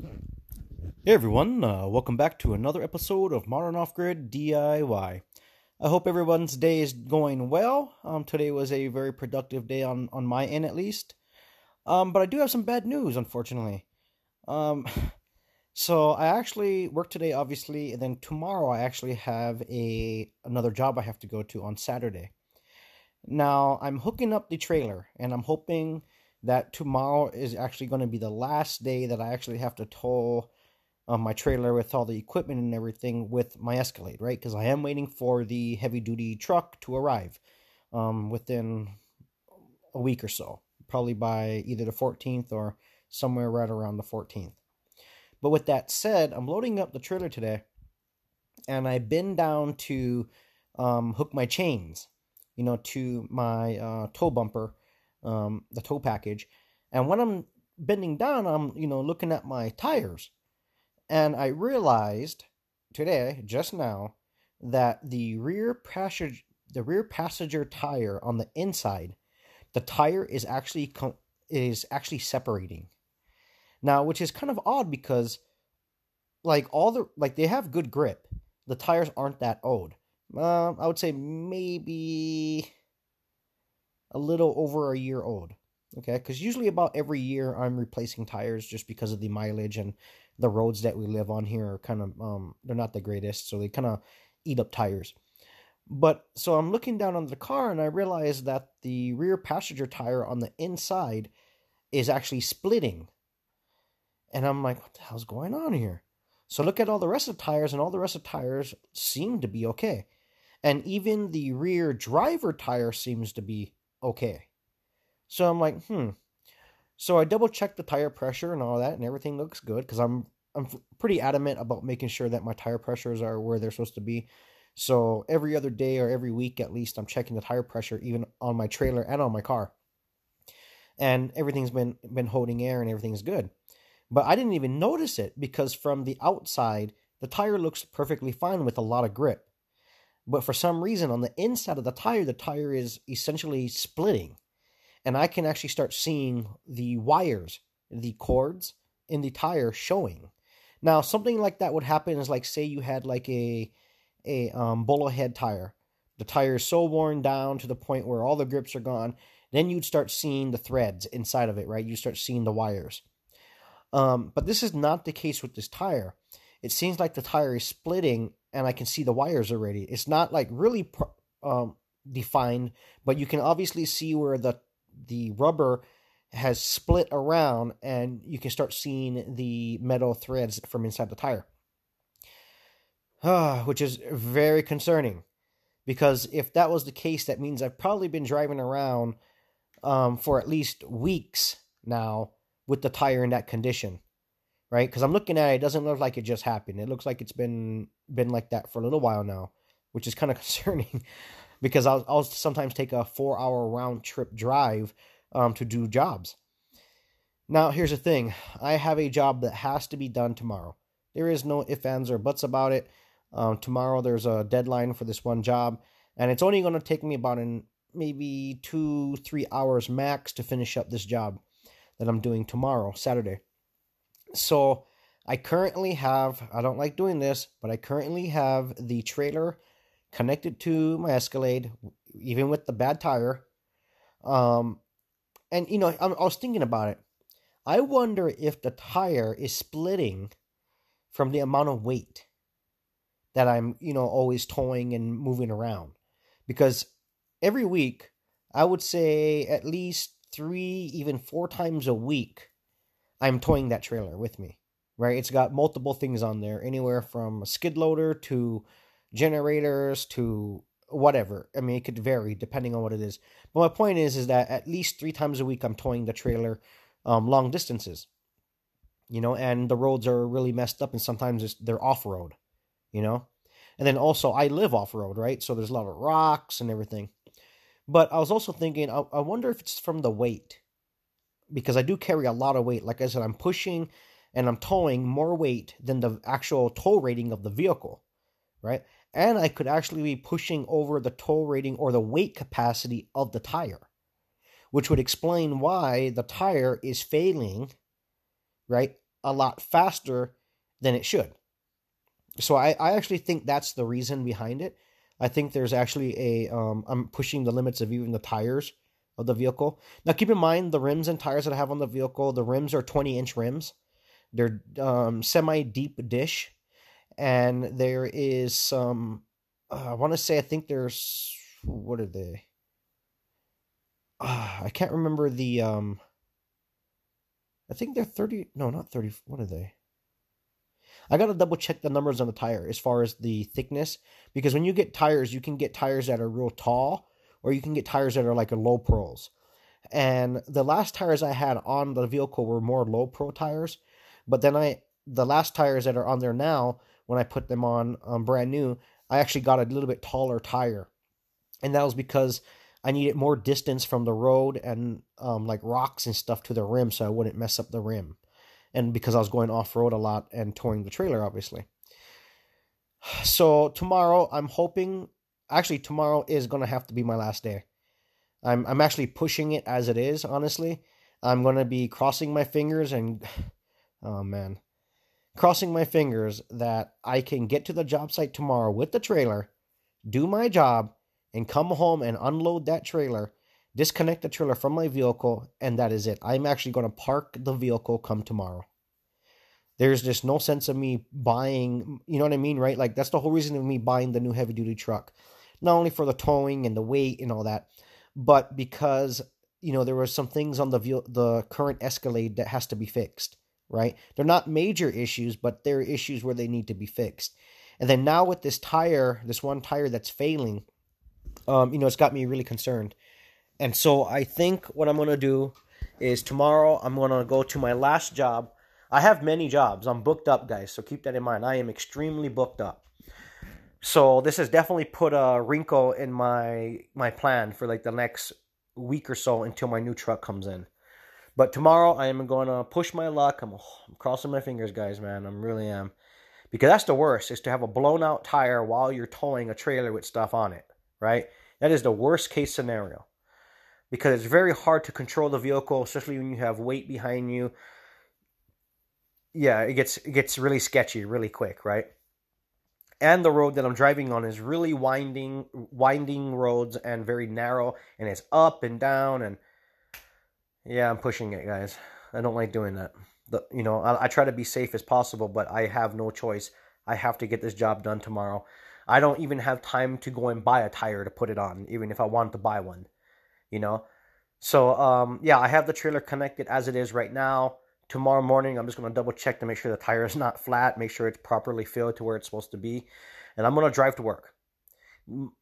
Hey everyone, uh, welcome back to another episode of Modern Off Grid DIY. I hope everyone's day is going well. Um, today was a very productive day on, on my end, at least. Um, but I do have some bad news, unfortunately. Um, so I actually work today, obviously, and then tomorrow I actually have a another job I have to go to on Saturday. Now I'm hooking up the trailer, and I'm hoping that tomorrow is actually going to be the last day that I actually have to tow um, my trailer with all the equipment and everything with my Escalade, right? Because I am waiting for the heavy duty truck to arrive um, within a week or so, probably by either the 14th or somewhere right around the 14th. But with that said, I'm loading up the trailer today, and I've been down to um, hook my chains, you know, to my uh, tow bumper, um, the tow package. And when I'm bending down, I'm you know looking at my tires and I realized today, just now, that the rear passenger the rear passenger tire on the inside, the tire is actually is actually separating. Now, which is kind of odd because like all the like they have good grip. The tires aren't that old. Uh, I would say maybe a little over a year old. Okay, because usually about every year I'm replacing tires just because of the mileage and the roads that we live on here are kind of um they're not the greatest, so they kind of eat up tires. But so I'm looking down on the car and I realize that the rear passenger tire on the inside is actually splitting. And I'm like, what the hell's going on here? So look at all the rest of the tires, and all the rest of the tires seem to be okay. And even the rear driver tire seems to be okay. So I'm like, hmm, so I double checked the tire pressure and all that, and everything looks good because I'm I'm pretty adamant about making sure that my tire pressures are where they're supposed to be. So every other day or every week at least, I'm checking the tire pressure even on my trailer and on my car. And everything's been been holding air and everything's good. But I didn't even notice it because from the outside, the tire looks perfectly fine with a lot of grip. But for some reason, on the inside of the tire, the tire is essentially splitting and I can actually start seeing the wires, the cords in the tire showing. Now, something like that would happen is like say you had like a a um, bolo head tire. The tire is so worn down to the point where all the grips are gone. Then you'd start seeing the threads inside of it, right? You start seeing the wires. Um, but this is not the case with this tire. It seems like the tire is splitting, and I can see the wires already. It's not like really um, defined, but you can obviously see where the the rubber has split around and you can start seeing the metal threads from inside the tire. Uh, which is very concerning because if that was the case, that means I've probably been driving around um, for at least weeks now with the tire in that condition, right? Because I'm looking at it, it doesn't look like it just happened. It looks like it's been been like that for a little while now, which is kind of concerning because I'll, I'll sometimes take a four hour round trip drive um, to do jobs. Now, here's the thing I have a job that has to be done tomorrow. There is no ifs, ands, or buts about it. Um, tomorrow, there's a deadline for this one job, and it's only going to take me about an, maybe two, three hours max to finish up this job that I'm doing tomorrow, Saturday. So, I currently have, I don't like doing this, but I currently have the trailer connected to my Escalade, even with the bad tire. Um, and you know, I, I was thinking about it. I wonder if the tire is splitting from the amount of weight that I'm, you know, always towing and moving around. Because every week, I would say at least three, even four times a week, I'm towing that trailer with me. Right? It's got multiple things on there, anywhere from a skid loader to generators to whatever. I mean, it could vary depending on what it is. But my point is, is that at least three times a week I'm towing the trailer um, long distances. You know, and the roads are really messed up, and sometimes they're off road. You know, and then also I live off road, right? So there's a lot of rocks and everything. But I was also thinking, I, I wonder if it's from the weight, because I do carry a lot of weight. Like I said, I'm pushing and I'm towing more weight than the actual tow rating of the vehicle, right? and I could actually be pushing over the tow rating or the weight capacity of the tire, which would explain why the tire is failing, right? a lot faster than it should. So I, I actually think that's the reason behind it. I think there's actually a um, I'm pushing the limits of even the tires of the vehicle. Now keep in mind the rims and tires that I have on the vehicle. The rims are 20 inch rims. They're um, semi deep dish, and there is some. Uh, I want to say I think there's what are they? Uh, I can't remember the um. I think they're 30. No, not 30. What are they? I got to double check the numbers on the tire as far as the thickness because when you get tires, you can get tires that are real tall or you can get tires that are like a low pros. And the last tires I had on the vehicle were more low pro tires, but then I the last tires that are on there now, when I put them on um, brand new, I actually got a little bit taller tire, and that was because I needed more distance from the road and um, like rocks and stuff to the rim, so I wouldn't mess up the rim and because I was going off road a lot and towing the trailer, obviously. So tomorrow, I'm hoping. Actually, tomorrow is gonna have to be my last day. I'm I'm actually pushing it as it is. Honestly, I'm gonna be crossing my fingers and, oh man, crossing my fingers that I can get to the job site tomorrow with the trailer, do my job, and come home and unload that trailer disconnect the trailer from my vehicle, and that is it. I'm actually going to park the vehicle come tomorrow. There's just no sense of me buying, you know what I mean, right? Like that's the whole reason of me buying the new heavy duty truck. Not only for the towing and the weight and all that, but because you know there were some things on the the current Escalade that has to be fixed, right? They're not major issues, but they're issues where they need to be fixed. And then now with this tire, this one tire that's failing, um, you know, it's got me really concerned and so I think what I'm to do is tomorrow I'm to go to my last job. I have many jobs. I'm booked up, guys. So keep that in mind. I am extremely booked up. So this has definitely put a wrinkle in my my plan for like the next week or so until my new truck comes in. But tomorrow I am going to push my luck. I'm, I'm crossing my fingers, guys, man. I really am. Because that's the worst is to have a blown out tire while you're towing a trailer with stuff on it, right? That is the worst case scenario because it's very hard to control the vehicle, especially when you have weight behind you. Yeah, it gets it gets really sketchy really quick, right? And the road that I'm driving on is really winding winding roads and very narrow and it's up and down and yeah, I'm pushing it, guys. I don't like doing that. The, you know, I, I try to be safe as possible, but I have no choice. I have to get this job done tomorrow. I don't even have time to go and buy a tire to put it on, even if I wanted to buy one you know. So um, yeah, I have the trailer connected as it is right now. Tomorrow morning, I'm just gonna double check to make sure the tire is not flat, make sure it's properly filled to where it's supposed to be, and I'm gonna drive to work.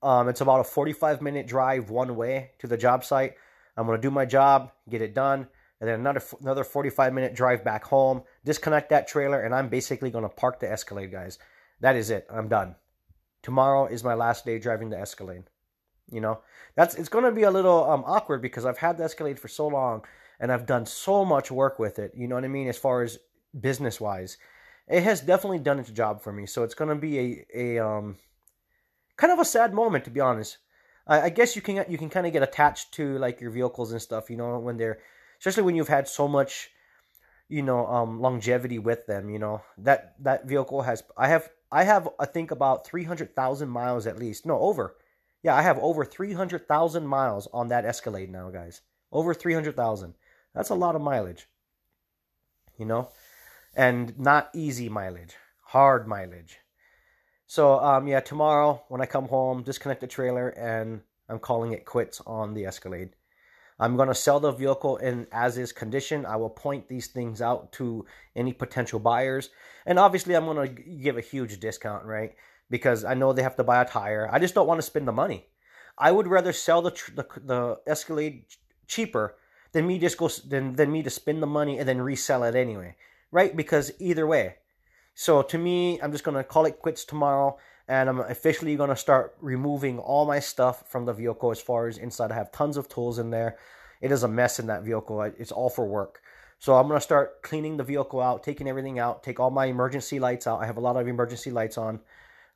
Um, it's about a 45 minute drive one way to the job site. I'm gonna do my job, get it done, and then another another 45 minute drive back home. Disconnect that trailer, and I'm basically gonna park the Escalade, guys. That is it. I'm done. Tomorrow is my last day driving the Escalade. You know, that's it's going to be a little um, awkward because I've had the Escalade for so long and I've done so much work with it. You know what I mean? As far as business wise, it has definitely done its job for me. So it's to be a a um, kind of a sad moment to be honest. I, I guess you can you can kind of get attached to like your vehicles and stuff. You know when they're especially when you've had so much you know um, longevity with them. You know that that vehicle has I have I have I think about three hundred thousand miles at least. No over yeah, I have over 300,000 miles on that Escalade now, guys. Over 300,000. That's a lot of mileage. You know? And not easy mileage, hard mileage. So, um, yeah, tomorrow when I come home, disconnect the trailer and I'm calling it quits on the Escalade. I'm going to sell the vehicle in as is condition. I will point these things out to any potential buyers. And obviously, I'm going to give a huge discount, right? because I know they have to buy a tire. I just don't want to spend the money. I would rather sell the the, the Escalade cheaper than me just go than than me to spend the money and then resell it anyway, right? Because either way. So to me, I'm just gonna call it quits tomorrow, and I'm officially gonna start removing all my stuff from the vehicle as far as inside. I have tons of tools in there. It is a mess in that vehicle. It's all for work. So I'm gonna start cleaning the vehicle out, taking everything out, take all my emergency lights out. I have a lot of emergency lights on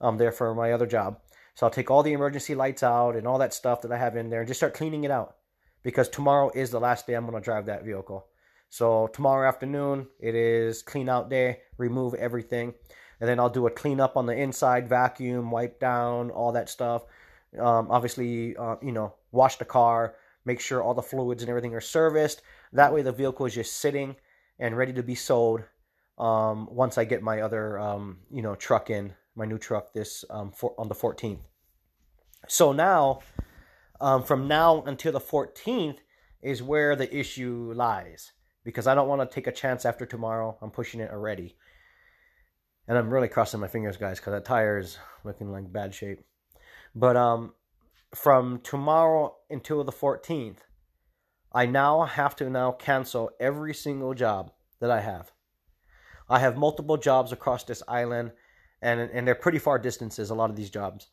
um, there for my other job. So I'll take all the emergency lights out and all that stuff that I have in there and just start cleaning it out because tomorrow is the last day I'm going to drive that vehicle. So tomorrow afternoon, it is clean out day, remove everything. And then I'll do a cleanup on the inside, vacuum, wipe down, all that stuff. Um, obviously, uh, you know, wash the car, make sure all the fluids and everything are serviced. That way, the vehicle is just sitting and ready to be sold um, once I get my other, um, you know, truck in, my new truck this um, for, on the 14th. So now, um, from now until the 14th is where the issue lies because I don't want to take a chance after tomorrow. I'm pushing it already. And I'm really crossing my fingers, guys, because that tire is looking like bad shape. But um, from tomorrow until the 14th, I now have to now cancel every single job that I have. I have multiple jobs across this island, and and they're pretty far distances. A lot of these jobs.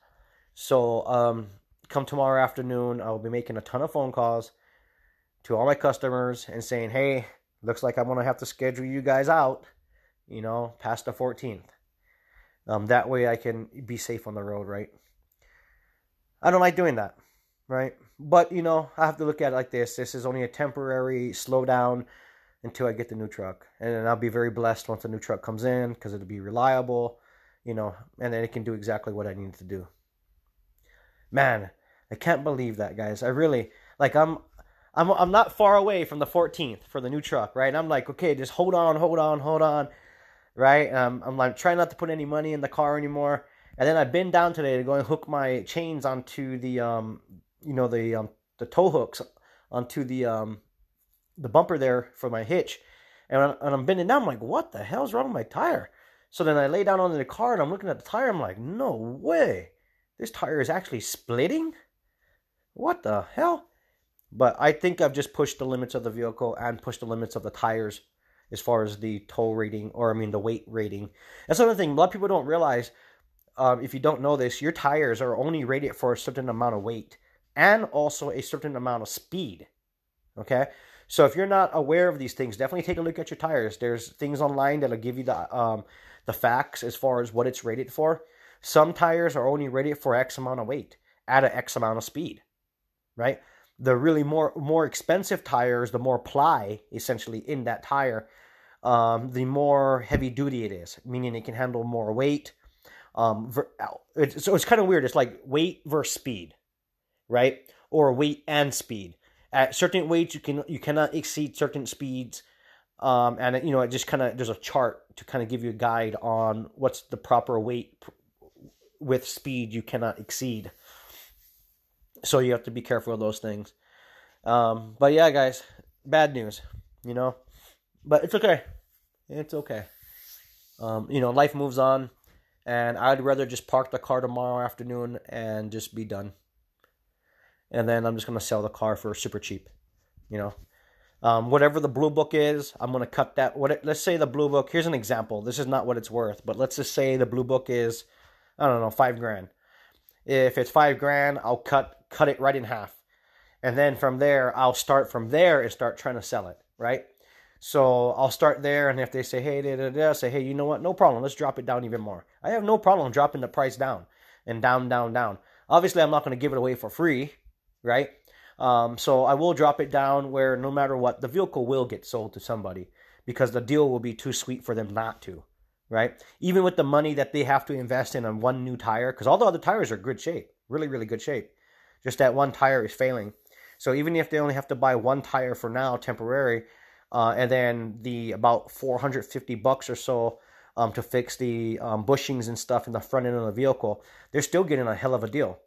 So um, come tomorrow afternoon, I will be making a ton of phone calls to all my customers and saying, "Hey, looks like I'm gonna have to schedule you guys out, you know, past the 14th. Um, that way I can be safe on the road, right? I don't like doing that, right? But you know, I have to look at it like this. This is only a temporary slowdown until I get the new truck, and then I'll be very blessed once the new truck comes in because it'll be reliable, you know, and then it can do exactly what I need to do. Man, I can't believe that, guys. I really like. I'm I'm I'm not far away from the 14th for the new truck, right? And I'm like, okay, just hold on, hold on, hold on, right? Um, I'm like trying not to put any money in the car anymore. And then I've been down today to go and hook my chains onto the um, you know, the um, the tow hooks onto the um, the bumper there for my hitch. And, I, and I'm bending down. I'm like, what the hell's wrong with my tire? So then I lay down on the car and I'm looking at the tire. I'm like, no way, this tire is actually splitting. What the hell? But I think I've just pushed the limits of the vehicle and pushed the limits of the tires as far as the tow rating, or I mean the weight rating. That's another thing. A lot of people don't realize. Um, if you don't know this, your tires are only rated for a certain amount of weight and also a certain amount of speed. Okay, so if you're not aware of these things, definitely take a look at your tires. There's things online that'll give you the um, the facts as far as what it's rated for. Some tires are only rated for X amount of weight at an X amount of speed, right? the really more more expensive tires, the more ply essentially in that tire, um, the more heavy duty it is, meaning it can handle more weight. Um, it's, so it's kind of weird. It's like weight versus speed, right? Or weight and speed. At certain weights, you can you cannot exceed certain speeds, um, and it, you know it just kind of there's a chart to kind of give you a guide on what's the proper weight with speed you cannot exceed. So you have to be careful of those things. Um, but yeah, guys, bad news, you know. But it's okay. It's okay. Um, you know, life moves on, and I'd rather just park the car tomorrow afternoon and just be done. And then I'm just gonna sell the car for super cheap, you know. Um, whatever the blue book is, I'm gonna cut that. What it, let's say the blue book. Here's an example. This is not what it's worth, but let's just say the blue book is, I don't know, five grand. If it's five grand, I'll cut cut it right in half. And then from there, I'll start from there and start trying to sell it, right? So I'll start there, and if they say, hey, da, da, da, say, hey, you know what? No problem. Let's drop it down even more. I have no problem dropping the price down and down, down, down. Obviously, I'm not going to give it away for free, right? Um, so I will drop it down where no matter what, the vehicle will get sold to somebody because the deal will be too sweet for them not to, right? Even with the money that they have to invest in on one new tire, because all the other tires are good shape, really, really good shape. Just that one tire is failing. So even if they only have to buy one tire for now, temporary, uh, and then the about 450 bucks or so um, to fix the um, bushings and stuff in the front end of the vehicle, they're still getting a hell of a deal,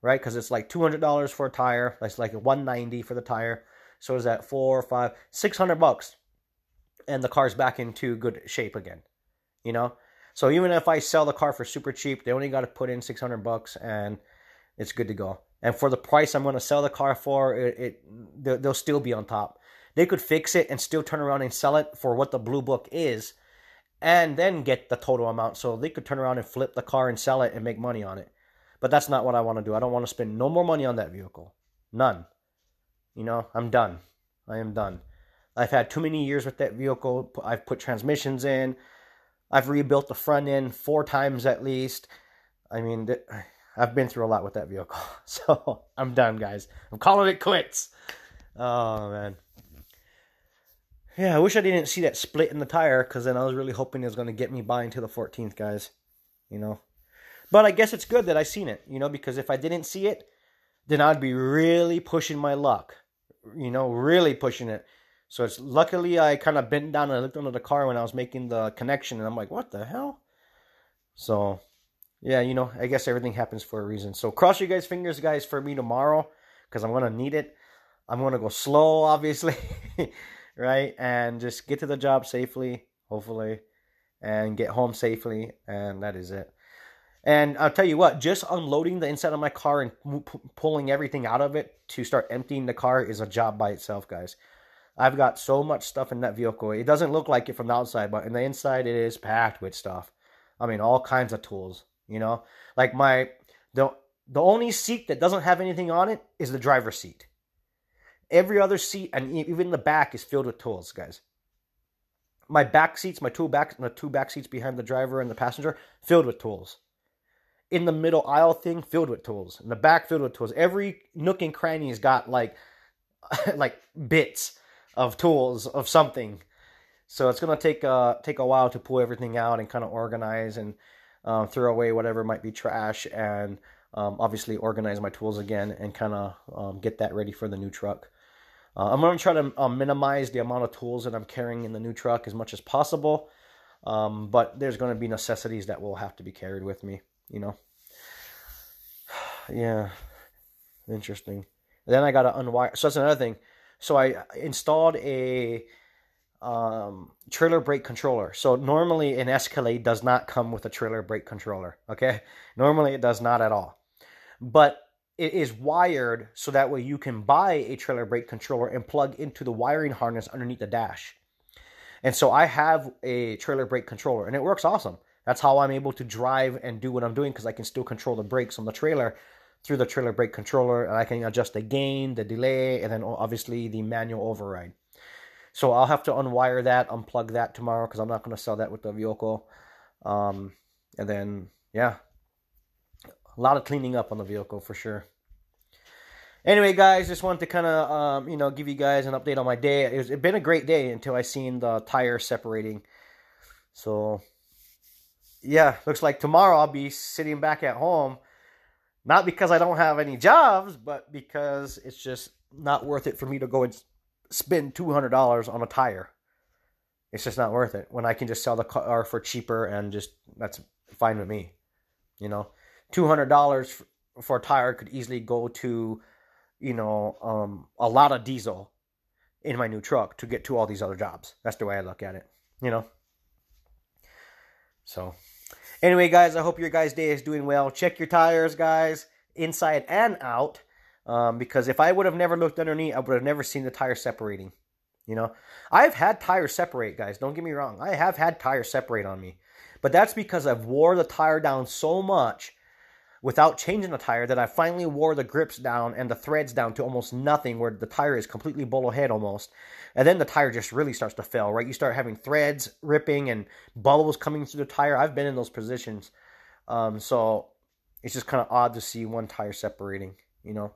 right? Because it's like $200 for a tire. That's like 190 for the tire. So is that four, five, six hundred bucks, and the car's back into good shape again. You know, so even if I sell the car for super cheap, they only got to put in 600 bucks, and it's good to go and for the price I'm going to sell the car for, it, it they'll still be on top. They could fix it and still turn around and sell it for what the blue book is, and then get the total amount. So they could turn around and flip the car and sell it and make money on it. But that's not what I want to do. I don't want to spend no more money on that vehicle. None. You know, I'm done. I am done. I've had too many years with that vehicle. I've put transmissions in. I've rebuilt the front end four times at least. I mean, I've been through a lot with that vehicle. So I'm done, guys. I'm calling it quits. Oh, man. yeah, I wish I didn't see that split in the tire because then I was really hoping it was going to get me by until the 14th, guys. You know, but I guess it's good that I seen it. You know, because if I didn't see it, then I'd be really pushing my luck. You know, really pushing it. So it's luckily I kind of bent down and I looked under the car when I was making the connection, and I'm like, what the hell? So, yeah, you know, I guess everything happens for a reason. So cross your guys' fingers, guys, for me tomorrow because I'm gonna need it. I'm gonna go slow, obviously, right, and just get to the job safely, hopefully, and get home safely, and that is it. And I'll tell you what, just unloading the inside of my car and p- pulling everything out of it to start emptying the car is a job by itself, guys. I've got so much stuff in that vehicle. It doesn't look like it from the outside, but in the inside, it is packed with stuff. I mean, all kinds of tools. You know, like my the the only seat that doesn't have anything on it is the driver's seat. Every other seat and even the back is filled with tools, guys. My back seats, my two back, the two back seats behind the driver and the passenger, filled with tools. In the middle aisle thing, filled with tools. In the back, filled with tools. Every nook and cranny's got like, like bits of tools of something. So it's gonna take uh take a while to pull everything out and kind of organize and uh, throw away whatever might be trash and um, obviously organize my tools again and kind of um, get that ready for the new truck. Uh, I'm to try to uh, minimize the amount of tools that I'm carrying in the new truck as much as possible. Um, but there's going to be necessities that will have to be carried with me, you know. yeah, interesting. then I got to unwire. So that's another thing. So I installed a um, trailer brake controller. So normally an Escalade does not come with a trailer brake controller. Okay, normally it does not at all. But it is wired so that way you can buy a trailer brake controller and plug into the wiring harness underneath the dash. And so I have a trailer brake controller and it works awesome. That's how I'm able to drive and do what I'm doing because I can still control the brakes on the trailer through the trailer brake controller and I can adjust the gain, the delay, and then obviously the manual override. So I'll have to unwire that, unplug that tomorrow because I'm not going to sell that with the vehicle. Um, and then, yeah, a lot of cleaning up on the vehicle for sure. Anyway, guys, just wanted to kind of, um, you know, give you guys an update on my day. It it's been a great day until I seen the tire separating. So, yeah, looks like tomorrow I'll be sitting back at home. Not because I don't have any jobs, but because it's just not worth it for me to go and spend $200 on a tire. It's just not worth it when I can just sell the car for cheaper and just that's fine with me. You know, $200 for a tire could easily go to, you know, um, a lot of diesel in my new truck to get to all these other jobs. That's the way I look at it, you know. So, anyway, guys, I hope your guys' day is doing well. Check your tires, guys, inside and out. Um, because if I would have never looked underneath, I would have never seen the tire separating. You know, I've had tires separate, guys. Don't get me wrong. I have had tires separate on me, but that's because I've wore the tire down so much without changing the tire that I finally wore the grips down and the threads down to almost nothing, where the tire is completely bolo head almost, and then the tire just really starts to fail. Right, you start having threads ripping and bubbles coming through the tire. I've been in those positions, um, so it's just kind of odd to see one tire separating. You know.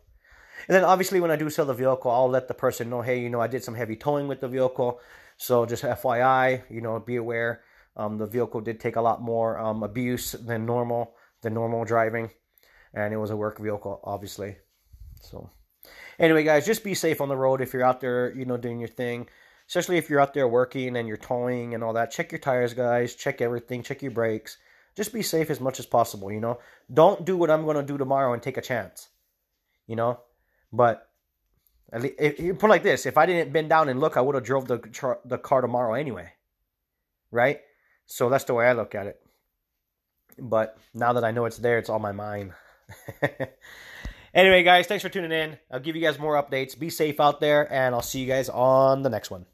And then obviously when I do sell the vehicle, I'll let the person know, hey, you know, I did some heavy towing with the vehicle. So just FYI, you know, be aware. Um, the vehicle did take a lot more um, abuse than normal, than normal driving. And it was a work vehicle, obviously. So anyway, guys, just be safe on the road if you're out there, you know, doing your thing. Especially if you're out there working and you're towing and all that. Check your tires, guys. Check everything. Check your brakes. Just be safe as much as possible, you know. Don't do what I'm to do tomorrow and take a chance. You know, but if, you put like this: if I didn't bend down and look, I would have drove the the car tomorrow anyway, right? So that's the way I look at it. But now that I know it's there, it's on my mind. anyway, guys, thanks for tuning in. I'll give you guys more updates. Be safe out there, and I'll see you guys on the next one.